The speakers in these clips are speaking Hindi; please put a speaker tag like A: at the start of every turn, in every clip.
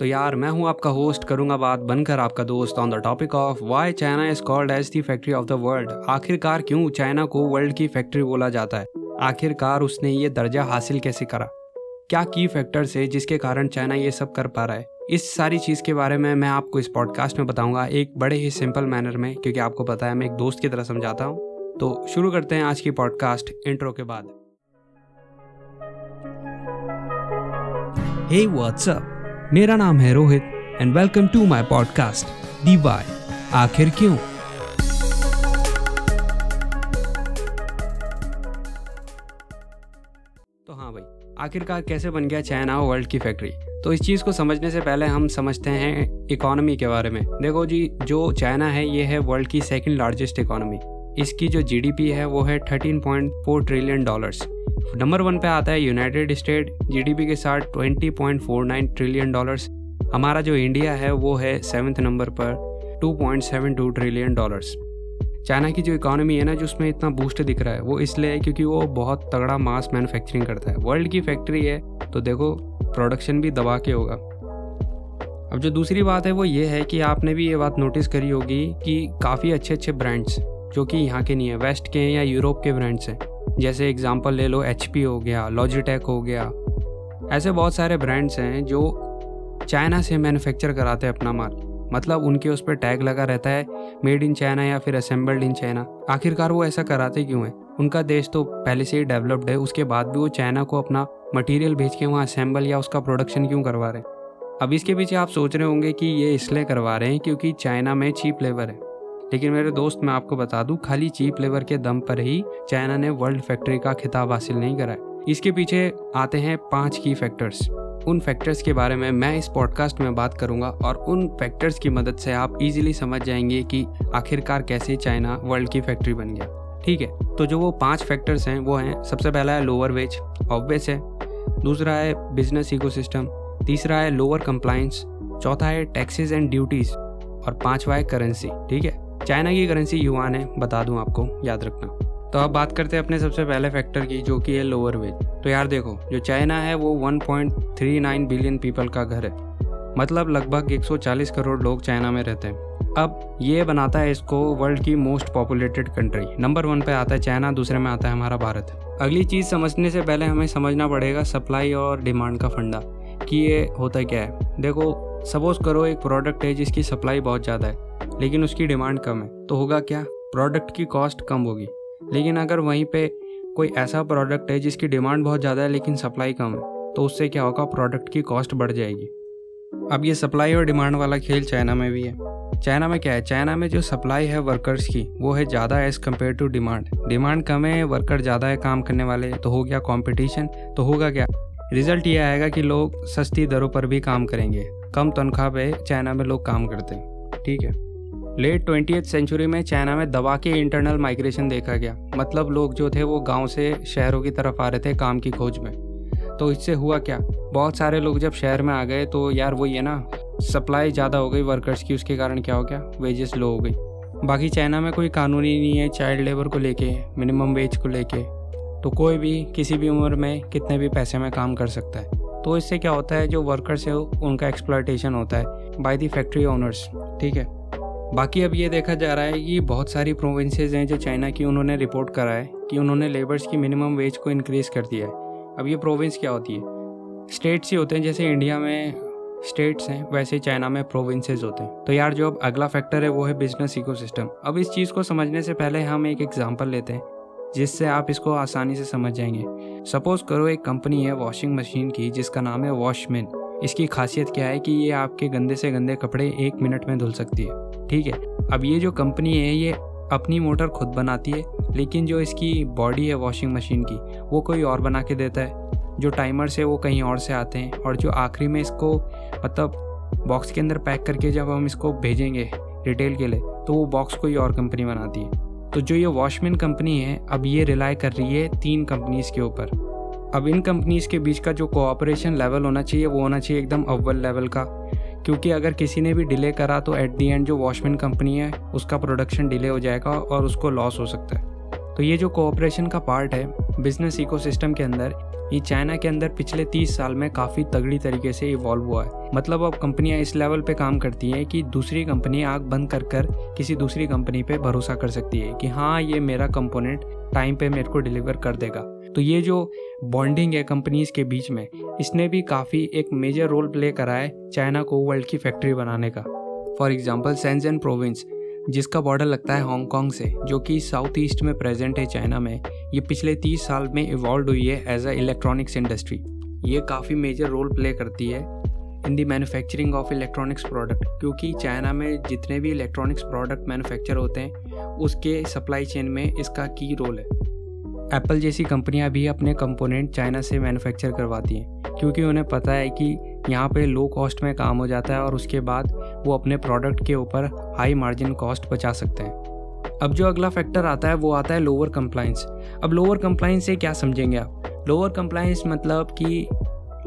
A: तो यार मैं हूँ आपका होस्ट करूँगा बात बनकर आपका दोस्त on the topic of why China is called as the factory of the world आखिरकार क्यों चाइना को वर्ल्ड की फैक्ट्री बोला जाता है? आखिरकार उसने ये दर्जा हासिल कैसे करा? क्या की फैक्टर्स है जिसके कारण चाइना ये सब कर पा रहा है? इस सारी चीज़ के बारे में मैं आपको इस पॉडकास्ट में बताऊँगा एक बड़े ही सिंपल मैनर में क्योंकि आपको पता है मैं एक दोस्त की तरह समझाता हूँ। तो शुरू करते हैं आज की पॉडकास्ट इंट्रो के बाद।
B: Hey, what's? मेरा नाम है Rohit and welcome to my podcast the why. आखिर क्यों?
A: तो हाँ भाई, आखिरकार कैसे बन गया चाइना वर्ल्ड की फैक्ट्री तो इस चीज़ को समझने से पहले हम समझते हैं इकोनॉमी के बारे में। देखो जी, जो चाइना है, ये है वर्ल्ड की सेकंड लार्जेस्ट इकोनॉमी इसकी जो जीडीपी है, वो है 13.4 ट्रिलियन डॉलर्स नंबर वन पे आता है यूनाइटेड स्टेट जीडीपी के साथ 20.49 ट्रिलियन डॉलर्स। हमारा जो इंडिया है, वो है सेवन्थ नंबर पर 2.72 ट्रिलियन डॉलर्स। चाइना की जो इकोनॉमी है ना, जो उसमें इतना बूस्ट दिख रहा है, वो इसलिए है क्योंकि वो बहुत तगड़ा मास मैन्युफैक्चरिंग करता है। वर्ल्ड की फैक्ट्री है तो देखो, प्रोडक्शन भी दबा के होगा। अब जो दूसरी बात है, वो ये है कि आपने भी ये बात नोटिस करी होगी कि काफ़ी अच्छे अच्छे ब्रांड्स, जो कि यहाँ के नहीं है, वेस्ट के हैं या यूरोप के ब्रांड्स हैं जैसे एग्जांपल ले लो एचपी हो गया लॉजिटेक हो गया। ऐसे बहुत सारे ब्रांड्स हैं जो चाइना से मैन्युफैक्चर कराते हैं अपना माल। मतलब उनके उस पर टैग लगा रहता है मेड इन चाइना या फिर असेंबल्ड इन चाइना आखिरकार वो ऐसा कराते क्यों है? उनका देश तो पहले से ही डेवलप्ड है, उसके बाद भी वो चाइना को अपना मटेरियल भेज के वहाँ असेंबल या उसका प्रोडक्शन क्यों करवा रहे हैं? अब इसके पीछे आप सोच रहे होंगे कि ये इसलिए करवा रहे हैं क्योंकि चाइना में चीप लेबर है। लेकिन मेरे दोस्त, मैं आपको बता दूँ, खाली चीप लेबर के दम पर ही चाइना ने वर्ल्ड फैक्ट्री का खिताब हासिल नहीं करा इसके पीछे आते हैं पाँच की फैक्टर्स। उन फैक्टर्स के बारे में मैं इस पॉडकास्ट में बात करूँगा और उन फैक्टर्स की मदद से आप इजीली समझ जाएँगे कि आखिरकार कैसे चाइना वर्ल्ड की फैक्ट्री बन गया। ठीक है तो जो वो पाँच फैक्टर्स हैं, वो हैं, सबसे पहला है लोअर वेज ऑब्वियस है। दूसरा है बिज़नेस इकोसिस्टम तीसरा है लोअर कंप्लाइंस चौथा है टैक्सेस एंड ड्यूटीज़ और पांचवा है करेंसी ठीक है चाइना की करेंसी युवान है, बता दूँ आपको, याद रखना। तो अब बात करते हैं अपने सबसे पहले फैक्टर की, जो कि है लोअर वेज तो यार देखो, जो चाइना है, वो 1.39 बिलियन पीपल का घर है। मतलब लगभग 140 करोड़ लोग चाइना में रहते हैं। अब ये बनाता है इसको वर्ल्ड की most populated country number one पे आता है चाइना, दूसरे में आता है हमारा भारत। अगली चीज़ समझने से पहले हमें समझना पड़ेगा सप्लाई और डिमांड का फंडा, कि ये होता क्या है। देखो सपोज़ करो एक प्रोडक्ट है जिसकी सप्लाई बहुत ज़्यादा है। लेकिन उसकी डिमांड कम है। तो होगा क्या? प्रोडक्ट की कॉस्ट कम होगी। लेकिन अगर वहीं पे कोई ऐसा प्रोडक्ट है जिसकी डिमांड बहुत ज़्यादा है लेकिन सप्लाई कम है तो उससे क्या होगा? प्रोडक्ट की कॉस्ट बढ़ जाएगी। अब ये सप्लाई और डिमांड वाला खेल चाइना में भी है। चाइना में क्या है? चाइना में जो सप्लाई है वर्कर्स की, वो है ज़्यादा as compare to demand demand कम है, वर्कर ज़्यादा है काम करने वाले तो हो गया कॉम्पिटिशन तो होगा क्या? रिज़ल्ट ये आएगा कि लोग सस्ती दरों पर भी काम करेंगे। कम तनख्वाह पे चाइना में लोग काम करते हैं। ठीक है? लेट ट्वेंटी सेंचुरी में चाइना में दवा के इंटरनल माइग्रेशन देखा गया। मतलब लोग जो थे वो गाँव से शहरों की तरफ़ आ रहे थे काम की खोज में। तो इससे हुआ क्या? बहुत सारे लोग जब शहर में आ गए तो यार वही है ना सप्लाई ज़्यादा हो गई वर्कर्स की, उसके कारण क्या हो गया? वेजेस लो हो गई। बाकी चाइना में कोई कानून नहीं है चाइल्ड लेबर को लेके मिनिमम वेज को लेके। तो कोई भी, किसी भी उम्र में कितने भी पैसे में काम कर सकता है। तो इससे क्या होता है, जो वर्कर्स है, उनका एक्सप्लाइटेशन होता है बाय दी फैक्ट्री ओनर्स ठीक है? बाकी अब ये देखा जा रहा है कि बहुत सारी प्रोविंसेज हैं जो चाइना की उन्होंने रिपोर्ट करा है कि उन्होंने लेबर्स की मिनिमम वेज को इनक्रीज़ कर दिया है। अब ये प्रोविंस क्या होती है? स्टेट्स ही होते हैं, जैसे इंडिया में स्टेट्स हैं, वैसे चाइना में प्रोविंसेज होते हैं। तो यार जो अब अगला फैक्टर है, वो है बिज़नेस इकोसिस्टम अब इस चीज़ को समझने से पहले हम एक एग्ज़ाम्पल लेते हैं, जिससे आप इसको आसानी से समझ जाएँगे। सपोज़ करो एक कंपनी है वॉशिंग मशीन की, जिसका नाम है वॉशमैन इसकी खासियत क्या है कि ये आपके गंदे से गंदे कपड़े एक मिनट में धुल सकती है। ठीक है। अब ये जो कंपनी है, ये अपनी मोटर खुद बनाती है, लेकिन जो इसकी बॉडी है वॉशिंग मशीन की, वो कोई और बना के देता है। जो टाइमर्स है, वो कहीं और से आते हैं, और जो आखिरी में इसको मतलब बॉक्स के अंदर पैक करके जब हम इसको भेजेंगे रिटेल के लिए तो वो बॉक्स कोई और कंपनी बनाती है। तो जो ये वॉशमैन कंपनी है, अब ये रिलाई कर रही है तीन कंपनीज़ के ऊपर। अब इन कंपनीज़ के बीच का जो कोऑपरेशन लेवल होना चाहिए, वो होना चाहिए एकदम अव्वल लेवल का। क्योंकि अगर किसी ने भी डिले करा तो एट दी एंड जो वॉशमैन कंपनी है, उसका प्रोडक्शन डिले हो जाएगा और उसको लॉस हो सकता है। तो ये जो कोऑपरेशन का पार्ट है बिज़नेस इकोसिस्टम के अंदर, ये चाइना के अंदर पिछले 30 साल में काफ़ी तगड़ी तरीके से इवॉल्व हुआ है। मतलब अब कंपनियाँ इस लेवल पे काम करती हैं कि दूसरी कंपनी आग बंद कर कर किसी दूसरी कंपनी पे भरोसा कर सकती है कि हाँ ये मेरा कंपोनेंट टाइम पे मेरे को डिलीवर कर देगा। तो ये जो बॉन्डिंग है कंपनीज़ के बीच में, इसने भी काफ़ी एक मेजर रोल प्ले करा है चाइना को वर्ल्ड की फैक्ट्री बनाने का। फॉर एग्ज़ाम्पल सेंजन प्रोविंस जिसका बॉर्डर लगता है हांगकांग से, जो कि साउथ ईस्ट में प्रेजेंट है चाइना में, ये पिछले तीस साल में इवॉल्व हुई है एज अ इलेक्ट्रॉनिक्स इंडस्ट्री ये काफ़ी मेजर रोल प्ले करती है in the manufacturing of electronics product क्योंकि चाइना में जितने भी इलेक्ट्रॉनिक्स प्रोडक्ट मैन्युफैक्चर होते हैं, उसके सप्लाई चेन में इसका की रोल है। एप्पल जैसी कंपनियाँ भी अपने कंपोनेंट चाइना से मैन्युफैक्चर करवाती हैं, क्योंकि उन्हें पता है कि यहाँ पे लो कॉस्ट में काम हो जाता है और उसके बाद वो अपने प्रोडक्ट के ऊपर हाई मार्जिन कॉस्ट बचा सकते हैं। अब जो अगला फैक्टर आता है, वो आता है लोअर कंप्लाइंस अब लोअर कंप्लाइंस से क्या समझेंगे आप? लोअर कंप्लाइंस मतलब कि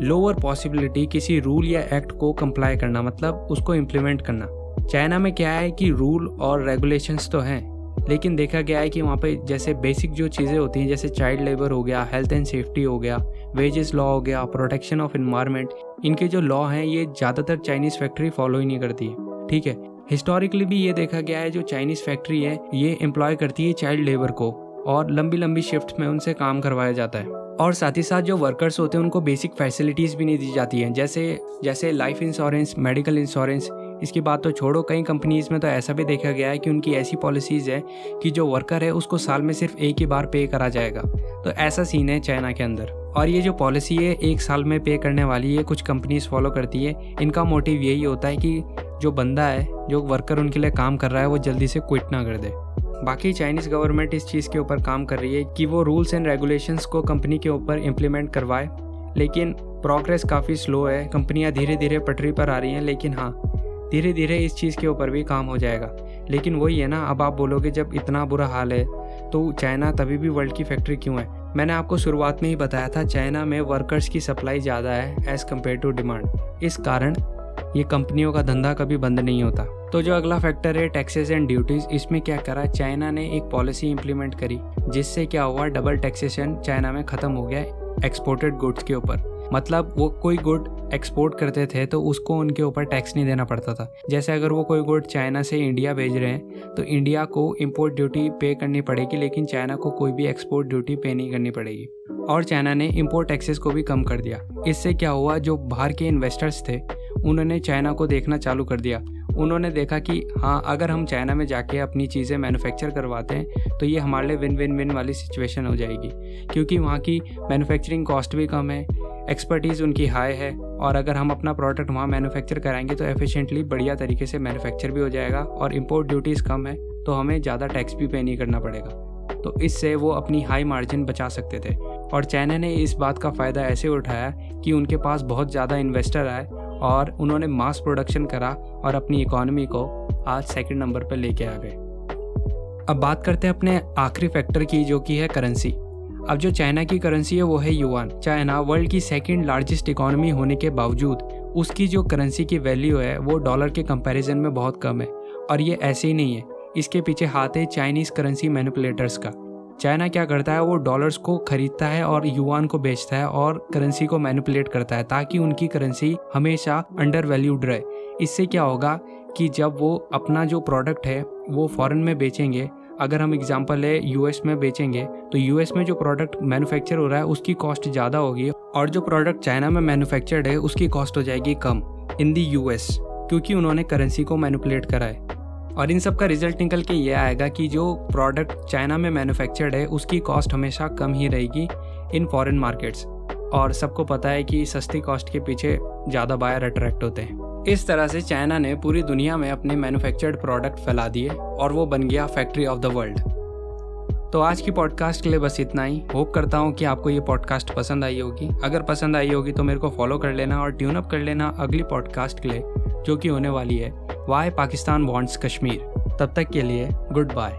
A: लोअर पॉसिबिलिटी किसी रूल या एक्ट को कंप्लाई करना मतलब उसको इम्प्लीमेंट करना। चाइना में क्या है कि रूल और रेगुलेशंस तो हैं लेकिन देखा गया है कि वहाँ पे जैसे बेसिक जो चीज़ें होती हैं, जैसे चाइल्ड लेबर हो गया हेल्थ एंड सेफ्टी हो गया वेजेस लॉ हो गया प्रोटेक्शन ऑफ़ इन्वायरमेंट इनके जो लॉ हैं, ये ज़्यादातर चाइनीज़ फैक्ट्री फॉलो ही नहीं करती है, ठीक है? हिस्टोरिकली भी ये देखा गया है, जो चाइनीज़ फैक्ट्री है, ये एम्प्लॉय करती है चाइल्ड लेबर को, और लंबी लंबी शिफ्ट में उनसे काम करवाया जाता है। और साथ ही साथ जो वर्कर्स होते हैं, उनको बेसिक फैसिलिटीज़ भी नहीं दी जाती हैं, जैसे जैसे लाइफ इंश्योरेंस मेडिकल इंश्योरेंस इसकी बात तो छोड़ो, कई कंपनीज़ में तो ऐसा भी देखा गया है कि उनकी ऐसी पॉलिसीज़ है कि जो वर्कर है, उसको साल में सिर्फ़ एक ही बार पे करा जाएगा। तो ऐसा सीन है चाइना के अंदर। और ये जो पॉलिसी है, एक साल में पे करने वाली है, कुछ कंपनीज़ फॉलो करती है। इनका मोटिव यही होता है कि जो बंदा है, जो वर्कर उनके लिए काम कर रहा है, वो जल्दी से क्विट ना कर दे। बाकी चाइनीज़ गवर्नमेंट इस चीज़ के ऊपर काम कर रही है कि वो रूल्स एंड रेगुलेशंस को कंपनी के ऊपर इम्प्लीमेंट करवाए। लेकिन प्रोग्रेस काफ़ी स्लो है कंपनियाँ धीरे धीरे पटरी पर आ रही हैं, लेकिन हाँ धीरे धीरे इस चीज़ के ऊपर भी काम हो जाएगा। लेकिन वही है ना, अब आप बोलोगे जब इतना बुरा हाल है तो चाइना तभी भी वर्ल्ड की फैक्ट्री क्यों है? मैंने आपको शुरुआत में ही बताया था, चाइना में वर्कर्स की सप्लाई ज़्यादा है एज़ कंपेयर टू डिमांड इस कारण ये कंपनियों का धंधा कभी बंद नहीं होता। तो जो अगला फैक्टर है टैक्सेस एंड ड्यूटीज़ इसमें क्या करा, चाइना ने एक पॉलिसी इंप्लीमेंट करी, जिससे क्या हुआ डबल टैक्सेशन चाइना में ख़त्म हो गया एक्सपोर्टेड गुड्स के ऊपर। मतलब वो कोई गुड एक्सपोर्ट करते थे तो उसको उनके ऊपर टैक्स नहीं देना पड़ता था। जैसे अगर वो कोई गुड चाइना से इंडिया भेज रहे हैं तो इंडिया को इम्पोर्ट ड्यूटी पे करनी पड़ेगी, लेकिन चाइना को कोई भी एक्सपोर्ट ड्यूटी पे नहीं करनी पड़ेगी। और चाइना ने इम्पोर्ट टैक्सेस को भी कम कर दिया। इससे क्या हुआ, जो बाहर के इन्वेस्टर्स थे, उन्होंने चाइना को देखना चालू कर दिया। उन्होंने देखा कि हाँ अगर हम चाइना में जाके अपनी चीज़ें मैन्युफैक्चर करवाते हैं तो ये हमारे लिए विन विन विन वाली सिचुएशन हो जाएगी। क्योंकि वहाँ की मैन्युफैक्चरिंग कॉस्ट भी कम है एक्सपर्टीज़ उनकी हाई है और अगर हम अपना प्रोडक्ट वहाँ मैन्युफैक्चर कराएँगे तो एफिशिएंटली बढ़िया तरीके से मैन्युफैक्चर भी हो जाएगा और इम्पोर्ट ड्यूटीज़ कम है तो हमें ज़्यादा टैक्स भी पे नहीं करना पड़ेगा। तो इससे वो अपनी हाई मार्जिन बचा सकते थे। और चाइना ने इस बात का फ़ायदा ऐसे उठाया कि उनके पास बहुत ज़्यादा इन्वेस्टर आए और उन्होंने मास प्रोडक्शन करा और अपनी इकोनॉमी को आज सेकंड नंबर पर लेके आ गए। अब बात करते हैं अपने आखिरी फैक्टर की जो कि है करेंसी अब जो चाइना की करेंसी है, वो है युआन चाइना वर्ल्ड की सेकेंड लार्जेस्ट इकोनॉमी होने के बावजूद, उसकी जो करेंसी की वैल्यू है, वो डॉलर के कंपैरिजन में बहुत कम है। और ये ऐसे ही नहीं है। इसके पीछे हाथ है चाइनीज़ करेंसी मैनिपुलेटर्स का। चाइना क्या करता है, वो डॉलर्स को खरीदता है और युवान को बेचता है और करेंसी को मैनिपुलेट करता है, ताकि उनकी करेंसी हमेशा अंडर वैल्यूड रहे। इससे क्या होगा कि जब वो अपना जो प्रोडक्ट है, वो फॉरेन में बेचेंगे अगर हम एग्ज़ाम्पल है यूएस में बेचेंगे तो यूएस में जो प्रोडक्ट मैन्युफैक्चर हो रहा है, उसकी कॉस्ट ज़्यादा होगी और जो प्रोडक्ट चाइना में मैन्युफैक्चर्ड है, उसकी कॉस्ट हो जाएगी कम इन दी यूएस क्योंकि उन्होंने करेंसी को मैनिपुलेट करा है। और इन सब का रिज़ल्ट निकल के ये आएगा कि जो प्रोडक्ट चाइना में मैन्युफैक्चर्ड है, उसकी कॉस्ट हमेशा कम ही रहेगी इन फॉरेन मार्केट्स और सबको पता है कि सस्ती कॉस्ट के पीछे ज़्यादा बायर अट्रैक्ट होते हैं। इस तरह से चाइना ने पूरी दुनिया में अपने मैन्युफैक्चर्ड प्रोडक्ट फैला दिए और वो बन गया फैक्ट्री ऑफ़ द वर्ल्ड तो आज की पॉडकास्ट के लिए बस इतना ही। होप करता हूँ कि आपको ये पॉडकास्ट पसंद आई होगी। अगर पसंद आई होगी तो मेरे को फॉलो कर लेना और ट्यून अप कर लेना अगली पॉडकास्ट के लिए, जो कि होने वाली है। वाई पाकिस्तान वॉन्ट्स कश्मीर तब तक के लिए गुड बाय